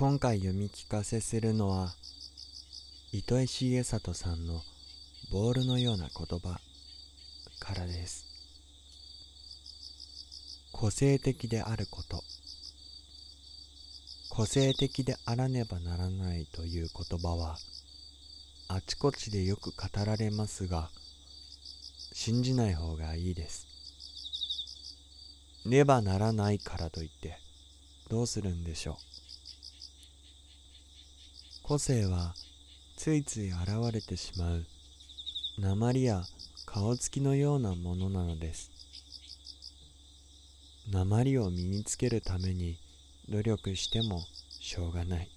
今回読み聞かせするのは糸井重里さんのボールのような言葉からです。個性的であること。個性的であらねばならないという言葉はあちこちでよく語られますが信じない方がいいです。ねばならないからといってどうするんでしょう。個性はついつい現れてしまう。鉛や顔つきのようなものなのです。鉛を身につけるために努力してもしょうがない。